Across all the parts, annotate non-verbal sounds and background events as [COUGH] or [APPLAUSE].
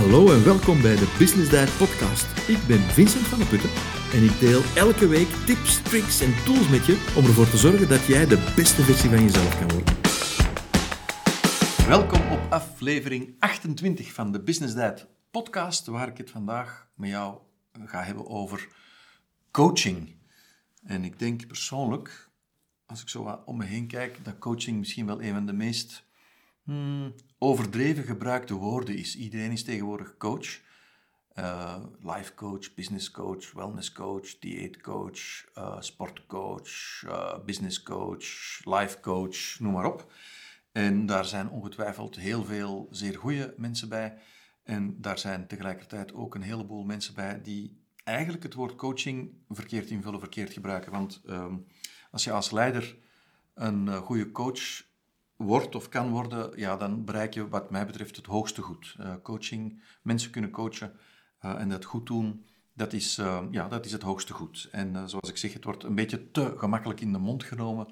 Hallo en welkom bij de Business Diet podcast. Ik ben Vincent van der Putten en ik deel elke week tips, tricks en tools met je om ervoor te zorgen dat jij de beste versie van jezelf kan worden. Welkom op aflevering 28 van de Business Diet podcast, waar ik het vandaag met jou ga hebben over coaching. En ik denk persoonlijk, als ik zo om me heen kijk, dat coaching misschien wel een van de meest hmm, overdreven gebruikte woorden is. Iedereen is tegenwoordig coach. Uh, life coach, business coach, wellness coach, dieet coach, uh, sportcoach, uh, business coach, life coach, noem maar op. En daar zijn ongetwijfeld heel veel zeer goede mensen bij. En daar zijn tegelijkertijd ook een heleboel mensen bij die eigenlijk het woord coaching verkeerd invullen, verkeerd gebruiken. Want um, als je als leider een goede coach wordt of kan worden, ja, dan bereik je wat mij betreft het hoogste goed. Uh, coaching, mensen kunnen coachen uh, en dat goed doen, dat is, uh, ja, dat is het hoogste goed. En zoals ik zeg, het wordt een beetje te gemakkelijk in de mond genomen.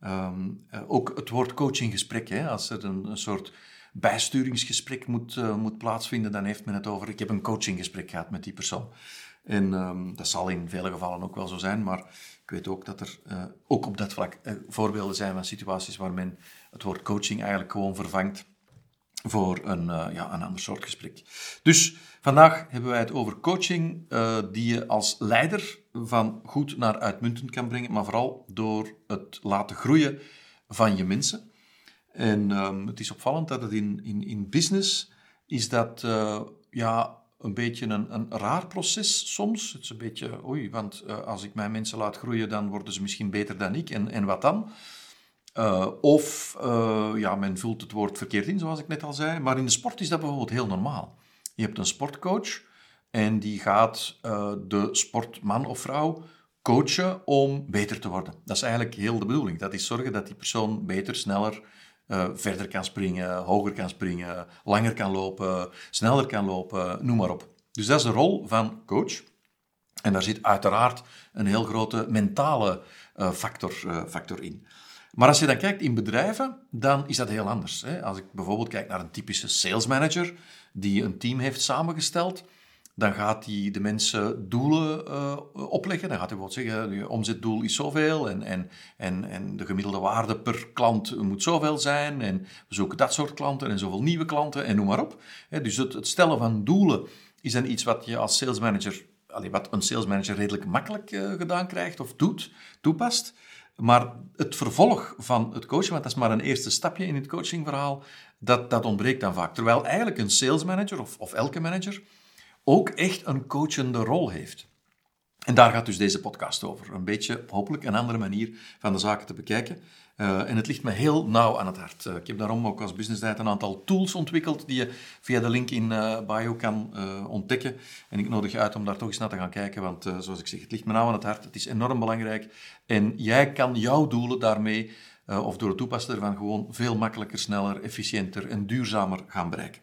Um, ook het woord coachinggesprek, hè, als er een, een soort bijsturingsgesprek moet, moet plaatsvinden, dan heeft men het over, ik heb een coachinggesprek gehad met die persoon. En um, dat zal in vele gevallen ook wel zo zijn, maar ik weet ook dat er uh, ook op dat vlak uh, voorbeelden zijn van situaties waar men het woord coaching eigenlijk gewoon vervangt voor een, uh, ja, een ander soort gesprek. Dus vandaag hebben wij het over coaching die je als leider van goed naar uitmuntend kan brengen, maar vooral door het laten groeien van je mensen. En um, het is opvallend dat het in, in, in business is dat ja, een beetje een, een raar proces soms. Het is een beetje, oei, want uh, als ik mijn mensen laat groeien, dan worden ze misschien beter dan ik. En, en wat dan? Uh, of uh, ja, men vult het woord verkeerd in, zoals ik net al zei. Maar in de sport is dat bijvoorbeeld heel normaal. Je hebt een sportcoach en die gaat de sportman of vrouw coachen om beter te worden. Dat is eigenlijk heel de bedoeling. Dat is zorgen dat die persoon beter, sneller, uh, verder kan springen, hoger kan springen, langer kan lopen, sneller kan lopen, noem maar op. Dus dat is de rol van coach. En daar zit uiteraard een heel grote mentale uh, factor, uh, factor in. Maar als je dan kijkt in bedrijven, dan is dat heel anders. Hè? Als ik bijvoorbeeld kijk naar een typische sales manager die een team heeft samengesteld, dan gaat hij de mensen doelen uh, opleggen. Dan gaat hij bijvoorbeeld zeggen, je omzetdoel is zoveel en, en, en, en de gemiddelde waarde per klant moet zoveel zijn. En we zoeken dat soort klanten en zoveel nieuwe klanten en noem maar op. dus het, stellen van doelen is dan iets wat je als salesmanager, wat een salesmanager redelijk makkelijk uh, gedaan krijgt of doet, toepast. Maar het vervolg van het coachen, want dat is maar een eerste stapje in het coachingverhaal, dat, dat ontbreekt dan vaak. Terwijl eigenlijk een salesmanager of, of elke manager ook echt een coachende rol heeft. En daar gaat dus deze podcast over. Een beetje, hopelijk, een andere manier van de zaken te bekijken. Uh, en het ligt me heel nauw aan het hart. Uh, ik heb daarom ook als Business Diet een aantal tools ontwikkeld die je via de link in uh, bio kan ontdekken. En ik nodig je uit om daar toch eens naar te gaan kijken, want zoals ik zeg, het ligt me nauw aan het hart. Het is enorm belangrijk. En jij kan jouw doelen daarmee, of door het toepassen ervan, gewoon veel makkelijker, sneller, efficiënter en duurzamer gaan bereiken.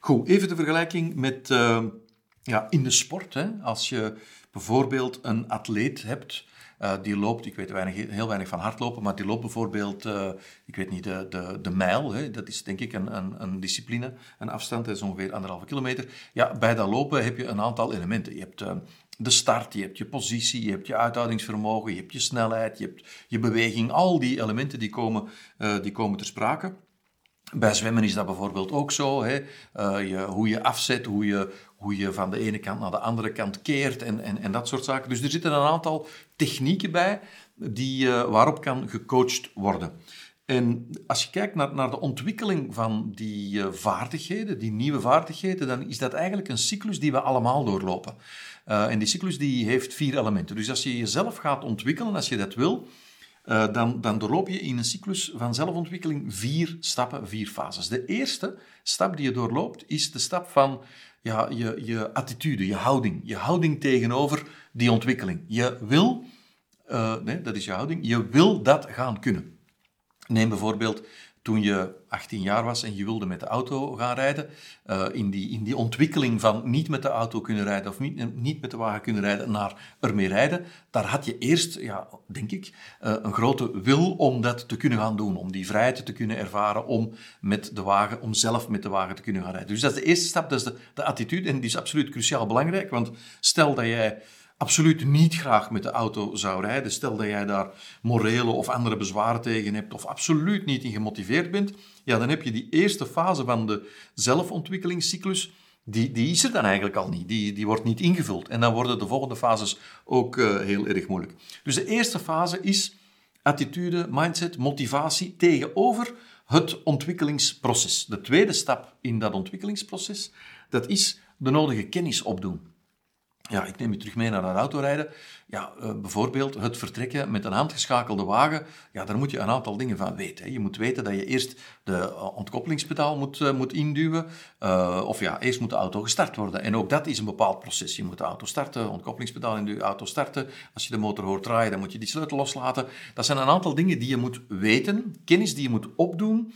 Goed, even de vergelijking met ja, in de sport, hè, als je bijvoorbeeld een atleet hebt uh, die loopt, ik weet weinig, heel weinig van hardlopen, maar die loopt bijvoorbeeld, uh, ik weet niet, de, de, de mijl, hè, dat is denk ik een, een, een discipline, een afstand, dat is ongeveer anderhalve kilometer. Ja, bij dat lopen heb je een aantal elementen. Je hebt uh, de start, je hebt je positie, je hebt je uithoudingsvermogen, je hebt je snelheid, je hebt je beweging, al die elementen die komen, die komen ter sprake. Bij zwemmen is dat bijvoorbeeld ook zo. Hè? Uh, je, hoe je afzet, hoe je, hoe je van de ene kant naar de andere kant keert en, en, en dat soort zaken. Dus er zitten een aantal technieken bij die, uh, waarop kan gecoacht worden. En als je kijkt naar, naar de ontwikkeling van die uh, vaardigheden, die nieuwe vaardigheden, dan is dat eigenlijk een cyclus die we allemaal doorlopen. en die cyclus die heeft vier elementen. Dus als je jezelf gaat ontwikkelen, als je dat wil, uh, dan, dan doorloop je in een cyclus van zelfontwikkeling vier stappen, vier fases. De eerste stap die je doorloopt is de stap van ja, je, je attitude, je houding. Je houding tegenover die ontwikkeling. Je wil, uh, nee, dat is je houding, je wil dat gaan kunnen. Neem bijvoorbeeld toen je 18 jaar was en je wilde met de auto gaan rijden, uh, in, die, in die ontwikkeling van niet met de auto kunnen rijden of niet, niet met de wagen kunnen rijden naar ermee rijden, daar had je eerst, ja, denk ik, uh, een grote wil om dat te kunnen gaan doen, om die vrijheid te kunnen ervaren om met de wagen, om zelf met de wagen te kunnen gaan rijden. Dus dat is de eerste stap, dat is de, de attitude en die is absoluut cruciaal belangrijk, want stel dat jij absoluut niet graag met de auto zou rijden, stel dat jij daar morele of andere bezwaren tegen hebt of absoluut niet in gemotiveerd bent, ja, dan heb je die eerste fase van de zelfontwikkelingscyclus, die, die is er dan eigenlijk al niet. Die, die wordt niet ingevuld. En dan worden de volgende fases ook uh, heel erg moeilijk. Dus de eerste fase is attitude, mindset, motivatie tegenover het ontwikkelingsproces. De tweede stap in dat ontwikkelingsproces, dat is de nodige kennis opdoen. Ja, ik neem je terug mee naar het autorijden. Ja, uh, bijvoorbeeld het vertrekken met een handgeschakelde wagen. Ja, daar moet je een aantal dingen van weten. Je moet weten dat je eerst de eh, ontkoppelingspedaal moet, uh, moet induwen. Of ja, eerst moet de auto gestart worden. En ook dat is een bepaald proces. Je moet de auto starten, ontkoppelingspedaal in de auto starten. Als je de motor hoort draaien, dan moet je die sleutel loslaten. Dat zijn een aantal dingen die je moet weten, kennis die je moet opdoen,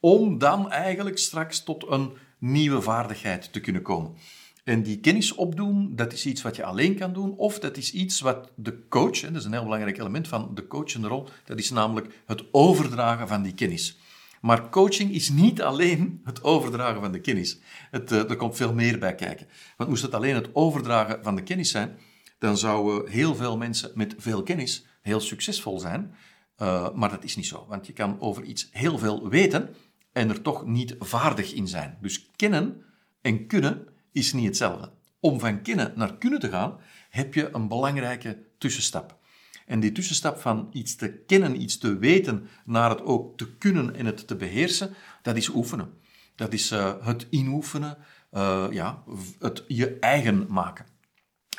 om dan eigenlijk straks tot een nieuwe vaardigheid te kunnen komen. En die kennis opdoen, dat is iets wat je alleen kan doen, of dat is iets wat de coach, en dat is een heel belangrijk element van de coachende rol, dat is namelijk het overdragen van die kennis. Maar coaching is niet alleen het overdragen van de kennis. Het, uh, er komt veel meer bij kijken. Want moest het alleen het overdragen van de kennis zijn, dan zouden heel veel mensen met veel kennis heel succesvol zijn. Uh, maar dat is niet zo, want je kan over iets heel veel weten en er toch niet vaardig in zijn. Dus kennen en kunnen is niet hetzelfde. Om van kennen naar kunnen te gaan, heb je een belangrijke tussenstap. En die tussenstap van iets te kennen, iets te weten, naar het ook te kunnen en het te beheersen, dat is oefenen. Dat is uh, het inoefenen, uh, ja, het je eigen maken.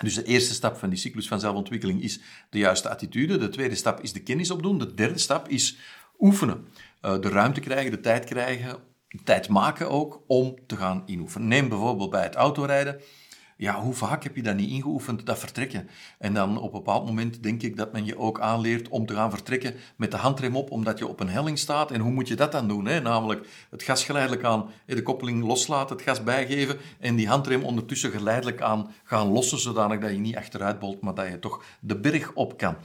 Dus de eerste stap van die cyclus van zelfontwikkeling is de juiste attitude. De tweede stap is de kennis opdoen. De derde stap is oefenen. Uh, de ruimte krijgen, de tijd krijgen tijd maken ook om te gaan inoefenen. Neem bijvoorbeeld bij het autorijden. Ja, hoe vaak heb je dat niet ingeoefend, dat vertrekken? En dan op een bepaald moment denk ik dat men je ook aanleert om te gaan vertrekken met de handrem op, omdat je op een helling staat. En hoe moet je dat dan doen? Hè? Namelijk het gas geleidelijk aan, de koppeling loslaten, het gas bijgeven en die handrem ondertussen geleidelijk aan gaan lossen, zodanig dat je niet achteruit bolt, maar dat je toch de berg op kan.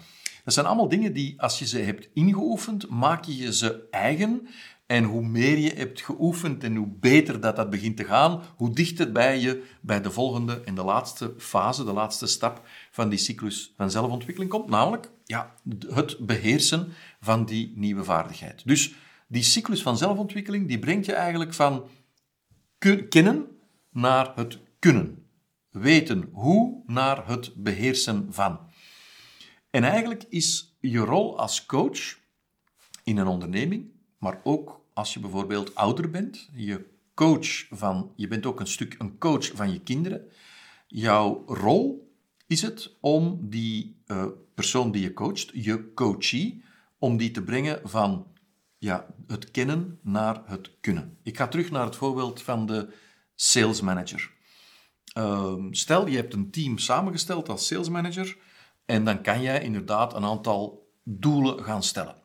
Dat zijn allemaal dingen die, als je ze hebt ingeoefend, maak je ze eigen en hoe meer je hebt geoefend en hoe beter dat, dat begint te gaan, hoe dichter bij je bij de volgende en de laatste fase, de laatste stap van die cyclus van zelfontwikkeling komt. Namelijk ja, het beheersen van die nieuwe vaardigheid. Dus die cyclus van zelfontwikkeling die brengt je eigenlijk van kennen naar het kunnen. Weten hoe naar het beheersen van. En eigenlijk is je rol als coach in een onderneming, maar ook als je bijvoorbeeld ouder bent, je coach van, je bent ook een stuk een coach van je kinderen. Jouw rol is het om die uh, persoon die je coacht, je coachie, om die te brengen van ja, het kennen naar het kunnen. Ik ga terug naar het voorbeeld van de sales manager. Uh, stel, je hebt een team samengesteld als sales manager en dan kan jij inderdaad een aantal doelen gaan stellen.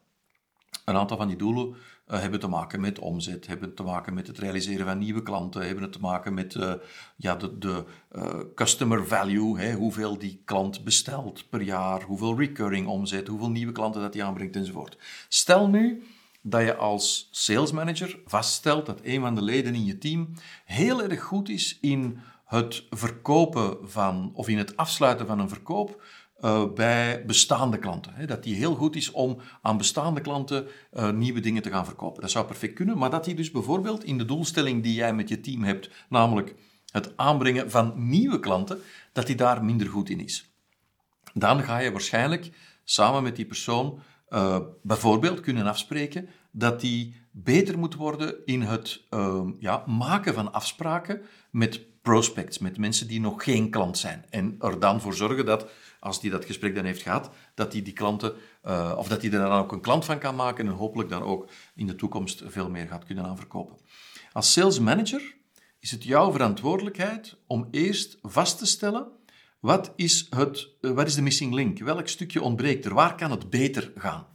Een aantal van die doelen uh, hebben te maken met omzet, hebben te maken met het realiseren van nieuwe klanten, hebben het te maken met uh, ja, de, de uh, customer value, hè, hoeveel die klant bestelt per jaar, hoeveel recurring omzet, hoeveel nieuwe klanten dat hij aanbrengt enzovoort. Stel nu dat je als sales manager vaststelt dat een van de leden in je team heel erg goed is in het verkopen van, of in het afsluiten van een verkoop uh, bij bestaande klanten. Hè. Dat die heel goed is om aan bestaande klanten uh, nieuwe dingen te gaan verkopen. Dat zou perfect kunnen, maar dat die dus bijvoorbeeld in de doelstelling die jij met je team hebt, namelijk het aanbrengen van nieuwe klanten, dat die daar minder goed in is. Dan ga je waarschijnlijk samen met die persoon uh, bijvoorbeeld kunnen afspreken dat die beter moet worden in het ja, maken van afspraken met prospects, met mensen die nog geen klant zijn. En er dan voor zorgen dat als die dat gesprek dan heeft gehad, dat hij die, klanten, uh, of dat hij er dan ook een klant van kan maken en hopelijk dan ook in de toekomst veel meer gaat kunnen aanverkopen. Als sales manager is het jouw verantwoordelijkheid om eerst vast te stellen wat is, het, uh, wat is de missing link? Welk stukje ontbreekt er? Waar kan het beter gaan?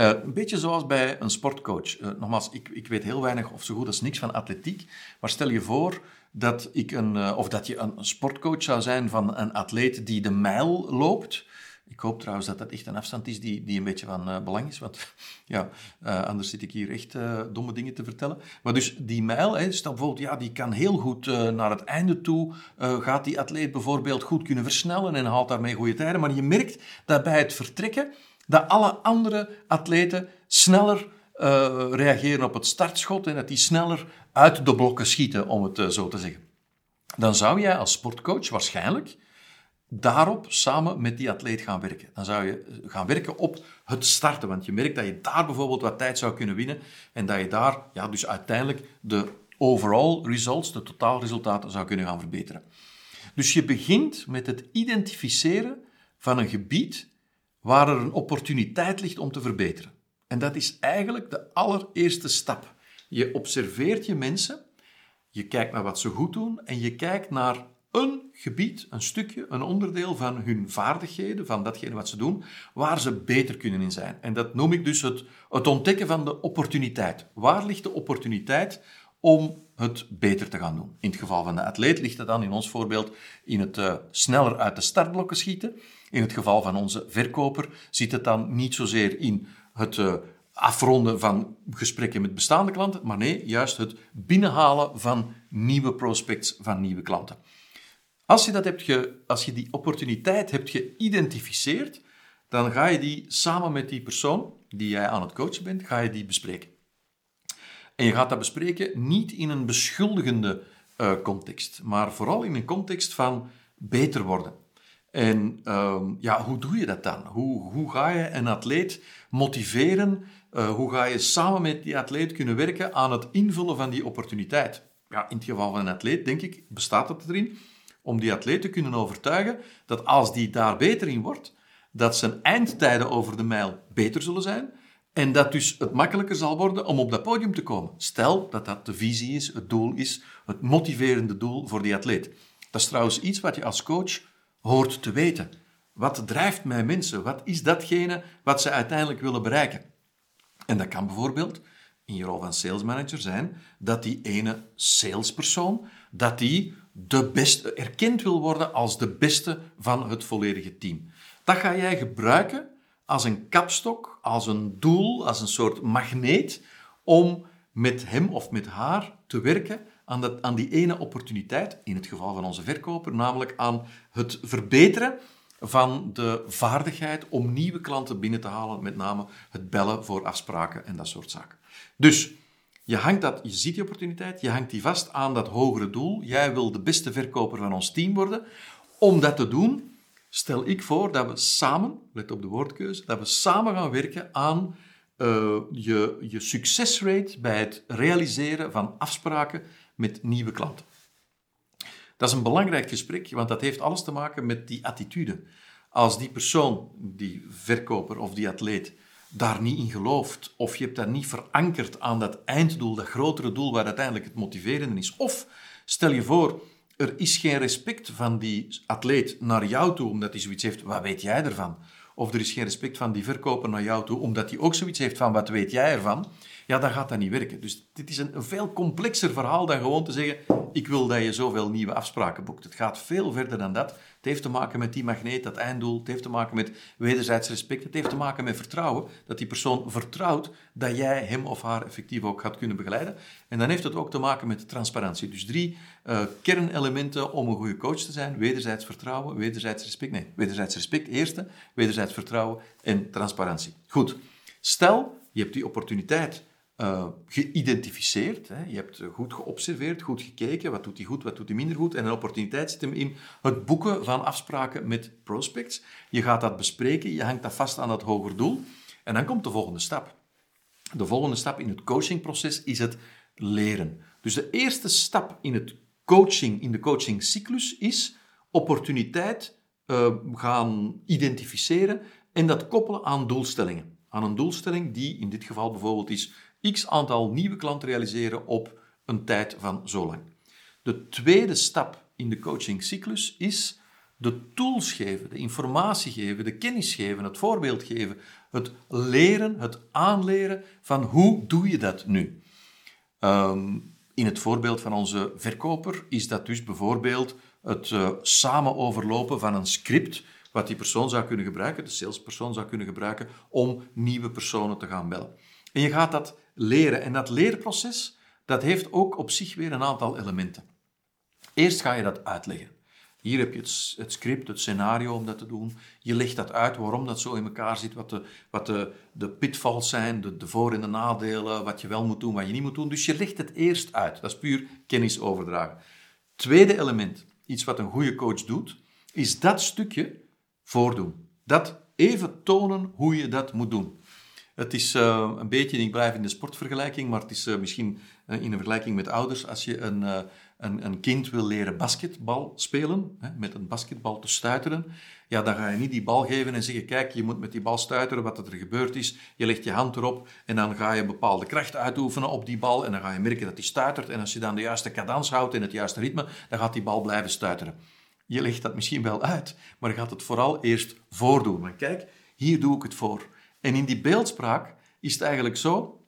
Uh, een beetje zoals bij een sportcoach. Uh, nogmaals, ik, ik weet heel weinig of zo goed als niks van atletiek. Maar stel je voor dat, ik een, uh, of dat je een sportcoach zou zijn van een atleet die de mijl loopt. Ik hoop trouwens dat dat echt een afstand is die, die een beetje van belang is, want [LAUGHS] ja, anders zit ik hier echt domme dingen te vertellen. Maar dus die mijl, hè, stel bijvoorbeeld, ja, die kan heel goed naar het einde toe, gaat die atleet bijvoorbeeld goed kunnen versnellen en haalt daarmee goede tijden. Maar je merkt dat bij het vertrekken, dat alle andere atleten sneller reageren op het startschot en dat die sneller uit de blokken schieten, om het zo te zeggen. Dan zou jij als sportcoach waarschijnlijk daarop samen met die atleet gaan werken. Dan zou je gaan werken op het starten, want je merkt dat je daar bijvoorbeeld wat tijd zou kunnen winnen en dat je daar ja, dus uiteindelijk de overall results, de totaalresultaten, zou kunnen gaan verbeteren. Dus je begint met het identificeren van een gebied waar er een opportuniteit ligt om te verbeteren. En dat is eigenlijk de allereerste stap. Je observeert je mensen, je kijkt naar wat ze goed doen en je kijkt naar een gebied, een stukje, een onderdeel van hun vaardigheden, van datgene wat ze doen, waar ze beter kunnen in zijn. En dat noem ik dus het, het ontdekken van de opportuniteit. Waar ligt de opportuniteit om het beter te gaan doen? In het geval van de atleet ligt het dan in ons voorbeeld in het uh, sneller uit de startblokken schieten. In het geval van onze verkoper zit het dan niet zozeer in het uh, afronden van gesprekken met bestaande klanten, maar nee, juist het binnenhalen van nieuwe prospects, van nieuwe klanten. Als je, dat hebt als je die opportuniteit hebt geïdentificeerd, dan ga je die samen met die persoon die jij aan het coachen bent, ga je die bespreken. En je gaat dat bespreken niet in een beschuldigende uh, context, maar vooral in een context van beter worden. En um, ja, hoe doe je dat dan? Hoe, hoe ga je een atleet motiveren? Uh, hoe ga je samen met die atleet kunnen werken aan het invullen van die opportuniteit? Ja, in het geval van een atleet, denk ik, bestaat dat erin om die atleet te kunnen overtuigen dat als die daar beter in wordt, dat zijn eindtijden over de mijl beter zullen zijn en dat dus het makkelijker zal worden om op dat podium te komen. Stel dat dat de visie is, het doel is, het motiverende doel voor die atleet. Dat is trouwens iets wat je als coach hoort te weten. Wat drijft mijn mensen? Wat is datgene wat ze uiteindelijk willen bereiken? En dat kan bijvoorbeeld in je rol van salesmanager zijn dat die ene salespersoon dat die de beste, erkend wil worden als de beste van het volledige team. Dat ga jij gebruiken als een kapstok, als een doel, als een soort magneet om met hem of met haar te werken aan, dat, aan die ene opportuniteit, in het geval van onze verkoper, namelijk aan het verbeteren van de vaardigheid om nieuwe klanten binnen te halen, met name het bellen voor afspraken en dat soort zaken. Dus je, hangt dat, je ziet die opportuniteit, je hangt die vast aan dat hogere doel. Jij wil de beste verkoper van ons team worden. Om dat te doen, stel ik voor dat we samen, let op de woordkeuze, dat we samen gaan werken aan uh, je, je succesrate bij het realiseren van afspraken met nieuwe klanten. Dat is een belangrijk gesprek, want dat heeft alles te maken met die attitude. Als die persoon, die verkoper of die atleet, daar niet in gelooft, of je hebt dat niet verankerd aan dat einddoel, dat grotere doel waar uiteindelijk het motiverende is, of stel je voor, er is geen respect van die atleet naar jou toe, omdat hij zoiets heeft, wat weet jij ervan? Of er is geen respect van die verkoper naar jou toe, omdat hij ook zoiets heeft van, wat weet jij ervan? Ja, dan gaat dat niet werken. Dus dit is een, een veel complexer verhaal dan gewoon te zeggen, ik wil dat je zoveel nieuwe afspraken boekt. Het gaat veel verder dan dat. Het heeft te maken met die magneet, dat einddoel. Het heeft te maken met wederzijds respect. Het heeft te maken met vertrouwen. Dat die persoon vertrouwt dat jij hem of haar effectief ook gaat kunnen begeleiden. En dan heeft het ook te maken met transparantie. Dus drie uh, kernelementen om een goede coach te zijn. Wederzijds vertrouwen, wederzijds respect. Nee, wederzijds respect eerste, wederzijds vertrouwen en transparantie. Goed. Stel, je hebt die opportuniteit uh, geïdentificeerd. Hè. Je hebt goed geobserveerd, goed gekeken, wat doet hij goed, wat doet hij minder goed. En een opportuniteit zit hem in het boeken van afspraken met prospects. Je gaat dat bespreken, je hangt dat vast aan dat hoger doel. En dan komt de volgende stap. De volgende stap in het coachingproces is het leren. Dus de eerste stap in het coaching, in de coachingcyclus, is opportuniteit uh, gaan identificeren en dat koppelen aan doelstellingen. Aan een doelstelling die in dit geval bijvoorbeeld is x aantal nieuwe klanten realiseren op een tijd van zo lang. De tweede stap in de coachingcyclus is de tools geven, de informatie geven, de kennis geven, het voorbeeld geven, het leren, het aanleren van hoe doe je dat nu. Ehm, in het voorbeeld van onze verkoper is dat dus bijvoorbeeld het uh, samen overlopen van een script wat die persoon zou kunnen gebruiken, de salespersoon zou kunnen gebruiken, om nieuwe personen te gaan bellen. En je gaat dat leren. En dat leerproces, dat heeft ook op zich weer een aantal elementen. Eerst ga je dat uitleggen. Hier heb je het, script, het scenario om dat te doen. Je legt dat uit, waarom dat zo in elkaar zit, wat de, wat de, de pitfalls zijn, de, de voor- en de nadelen, wat je wel moet doen, wat je niet moet doen. Dus je legt het eerst uit. Dat is puur kennis overdragen. Tweede element, iets wat een goede coach doet, is dat stukje voordoen. Dat even tonen hoe je dat moet doen. Het is uh, een beetje, ik blijf in de sportvergelijking, maar het is uh, misschien uh, in een vergelijking met ouders. Als je een, een, een, kind wil leren basketbal spelen, hè, met een basketbal te stuiteren, ja, dan ga je niet die bal geven en zeggen, kijk, je moet met die bal stuiteren, wat er gebeurd is. Je legt je hand erop en dan ga je bepaalde kracht uitoefenen op die bal en dan ga je merken dat die stuitert. En als je dan de juiste cadans houdt en het juiste ritme, dan gaat die bal blijven stuiteren. Je legt dat misschien wel uit, maar je gaat het vooral eerst voordoen. Maar kijk, hier doe ik het voor. En in die beeldspraak is het eigenlijk zo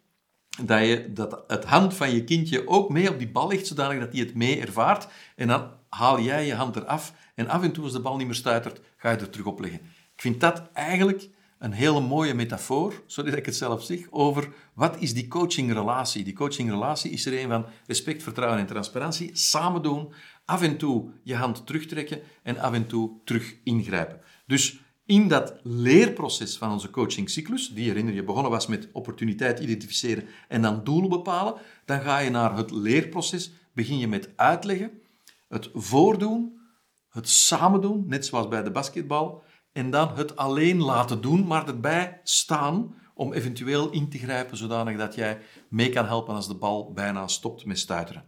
dat je dat het hand van je kindje ook mee op die bal legt, zodanig dat hij het mee ervaart. En dan haal jij je hand eraf en af en toe als de bal niet meer stuitert, ga je er terug op leggen. Ik vind dat eigenlijk een hele mooie metafoor, sorry dat ik het zelf zeg, over wat is die coachingrelatie. Die coachingrelatie is er een van respect, vertrouwen en transparantie, samen doen, af en toe je hand terugtrekken en af en toe terug ingrijpen. Dus in dat leerproces van onze coachingcyclus, die herinner je begonnen was met opportuniteit identificeren en dan doelen bepalen, dan ga je naar het leerproces, begin je met uitleggen, het voordoen, het samen doen, net zoals bij de basketbal, en dan het alleen laten doen, maar erbij staan om eventueel in te grijpen, zodanig dat jij mee kan helpen als de bal bijna stopt met stuiteren.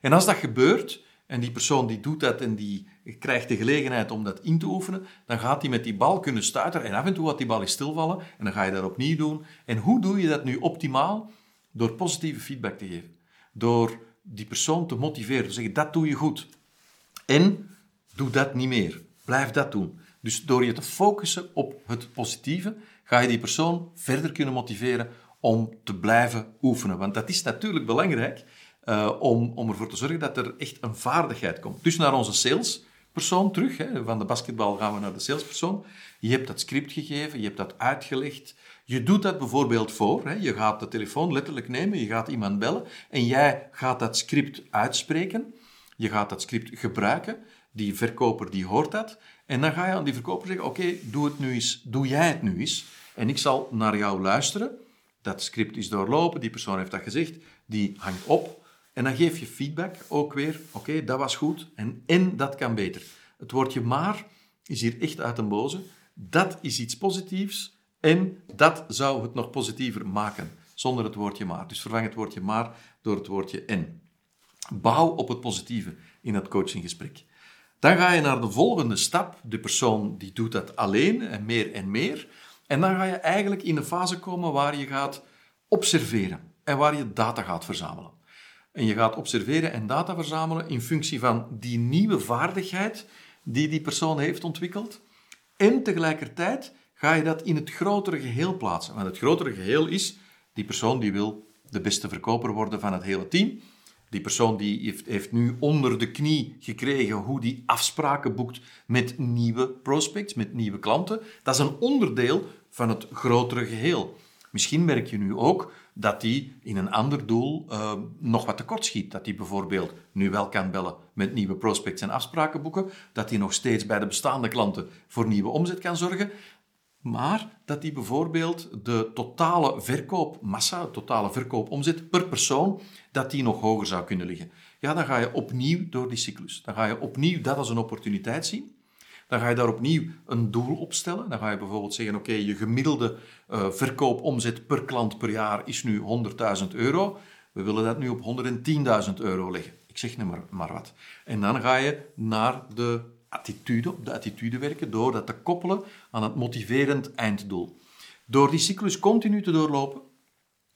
En als dat gebeurt, en die persoon die doet dat en die krijgt de gelegenheid om dat in te oefenen, dan gaat hij met die bal kunnen stuiteren en af en toe gaat die bal eens stilvallen en dan ga je dat opnieuw doen. En hoe doe je dat nu optimaal? Door positieve feedback te geven. Door die persoon te motiveren, te zeggen, dat doe je goed. En doe dat niet meer. Blijf dat doen. Dus door je te focussen op het positieve, ga je die persoon verder kunnen motiveren om te blijven oefenen. Want dat is natuurlijk belangrijk uh, om, om ervoor te zorgen dat er echt een vaardigheid komt. Dus naar onze salespersoon terug. Hè. Van de basketbal gaan we naar de salespersoon. Je hebt dat script gegeven, je hebt dat uitgelegd. Je doet dat bijvoorbeeld voor. Hè. Je gaat de telefoon letterlijk nemen, je gaat iemand bellen en jij gaat dat script uitspreken. Je gaat dat script gebruiken. Die verkoper die hoort dat. En dan ga je aan die verkoper zeggen, oké, doe het nu eens, doe jij het nu eens. En ik zal naar jou luisteren. Dat script is doorlopen, die persoon heeft dat gezegd, die hangt op. En dan geef je feedback ook weer. Oké, dat was goed en, en dat kan beter. Het woordje maar is hier echt uit een boze. Dat is iets positiefs en dat zou het nog positiever maken zonder het woordje maar. Dus vervang het woordje maar door het woordje en. Bouw op het positieve in het coachinggesprek. Dan ga je naar de volgende stap. De persoon die doet dat alleen en meer en meer. En dan ga je eigenlijk in een fase komen waar je gaat observeren en waar je data gaat verzamelen. En je gaat observeren en data verzamelen in functie van die nieuwe vaardigheid die die persoon heeft ontwikkeld. En tegelijkertijd ga je dat in het grotere geheel plaatsen. Want het grotere geheel is, die persoon die wil de beste verkoper worden van het hele team. Die persoon die heeft, heeft nu onder de knie gekregen hoe die afspraken boekt met nieuwe prospects, met nieuwe klanten. Dat is een onderdeel van het grotere geheel. Misschien merk je nu ook dat die in een ander doel uh, nog wat tekort schiet. Dat die bijvoorbeeld nu wel kan bellen met nieuwe prospects en afspraken boeken, dat die nog steeds bij de bestaande klanten voor nieuwe omzet kan zorgen, maar dat die bijvoorbeeld de totale verkoopmassa, de totale verkoopomzet per persoon, dat die nog hoger zou kunnen liggen. Ja, dan ga je opnieuw door die cyclus. Dan ga je opnieuw dat als een opportuniteit zien. Dan ga je daar opnieuw een doel op stellen. Dan ga je bijvoorbeeld zeggen, oké, je gemiddelde uh, verkoopomzet per klant per jaar is nu 100.000 euro. We willen dat nu op 110.000 euro leggen. Ik zeg maar, maar wat. En dan ga je naar de attitude, op de attitude werken, door dat te koppelen aan het motiverend einddoel. Door die cyclus continu te doorlopen,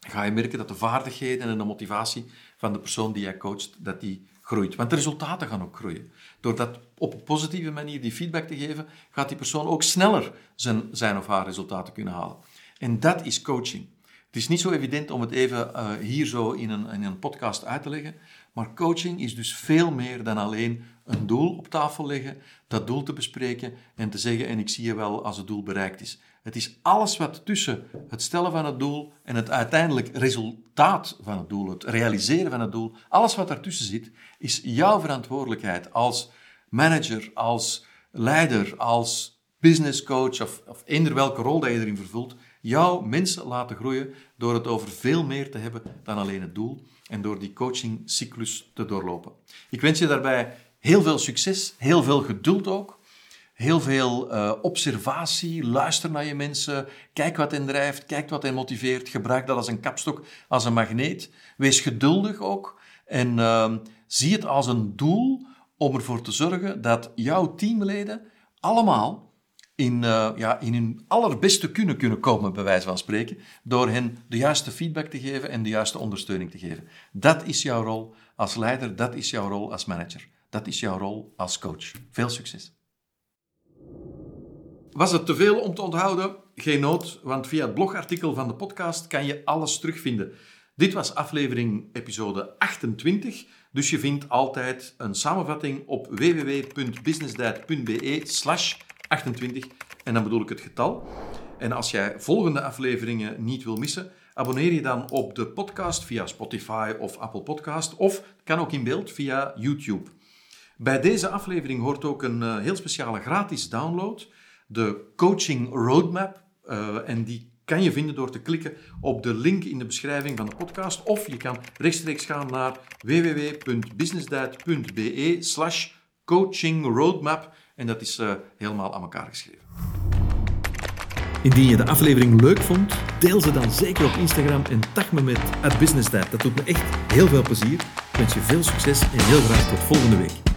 ga je merken dat de vaardigheden en de motivatie van de persoon die jij coacht, dat die groeit. Want de resultaten gaan ook groeien. Door dat op een positieve manier die feedback te geven, gaat die persoon ook sneller zijn, zijn of haar resultaten kunnen halen. En dat is coaching. Het is niet zo evident om het even uh, hier zo in een, in een podcast uit te leggen, maar coaching is dus veel meer dan alleen een doel op tafel leggen, dat doel te bespreken en te zeggen en ik zie je wel als het doel bereikt is. Het is alles wat tussen het stellen van het doel en het uiteindelijk resultaat van het doel, het realiseren van het doel, alles wat daartussen zit, is jouw verantwoordelijkheid als manager, als leider, als business coach of, of eender welke rol dat je erin vervult, jouw mensen laten groeien door het over veel meer te hebben dan alleen het doel en door die coachingcyclus te doorlopen. Ik wens je daarbij heel veel succes, heel veel geduld ook. Heel veel uh, observatie, luister naar je mensen, kijk wat hen drijft, kijk wat hen motiveert, gebruik dat als een kapstok, als een magneet. Wees geduldig ook en uh, zie het als een doel om ervoor te zorgen dat jouw teamleden allemaal in, uh, ja, in hun allerbeste kunnen kunnen komen, bij wijze van spreken, door hen de juiste feedback te geven en de juiste ondersteuning te geven. Dat is jouw rol als leider, dat is jouw rol als manager, dat is jouw rol als coach. Veel succes! Was het te veel om te onthouden? Geen nood, want via het blogartikel van de podcast kan je alles terugvinden. Dit was aflevering episode 28, dus je vindt altijd een samenvatting op www.businessdiet.be slash 28 en dan bedoel ik het getal. En als jij volgende afleveringen niet wil missen, abonneer je dan op de podcast via Spotify of Apple Podcast of kan ook in beeld via YouTube. Bij deze aflevering hoort ook een eh, heel speciale gratis download de coaching roadmap. Uh, en die kan je vinden door te klikken op de link in de beschrijving van de podcast. Of je kan rechtstreeks gaan naar www.businessdiet.be slash coaching roadmap. En dat is uh, helemaal aan elkaar geschreven. Indien je de aflevering leuk vond, deel ze dan zeker op Instagram en tag me met @businessdiet. Dat doet me echt heel veel plezier. Ik wens je veel succes en heel graag tot volgende week.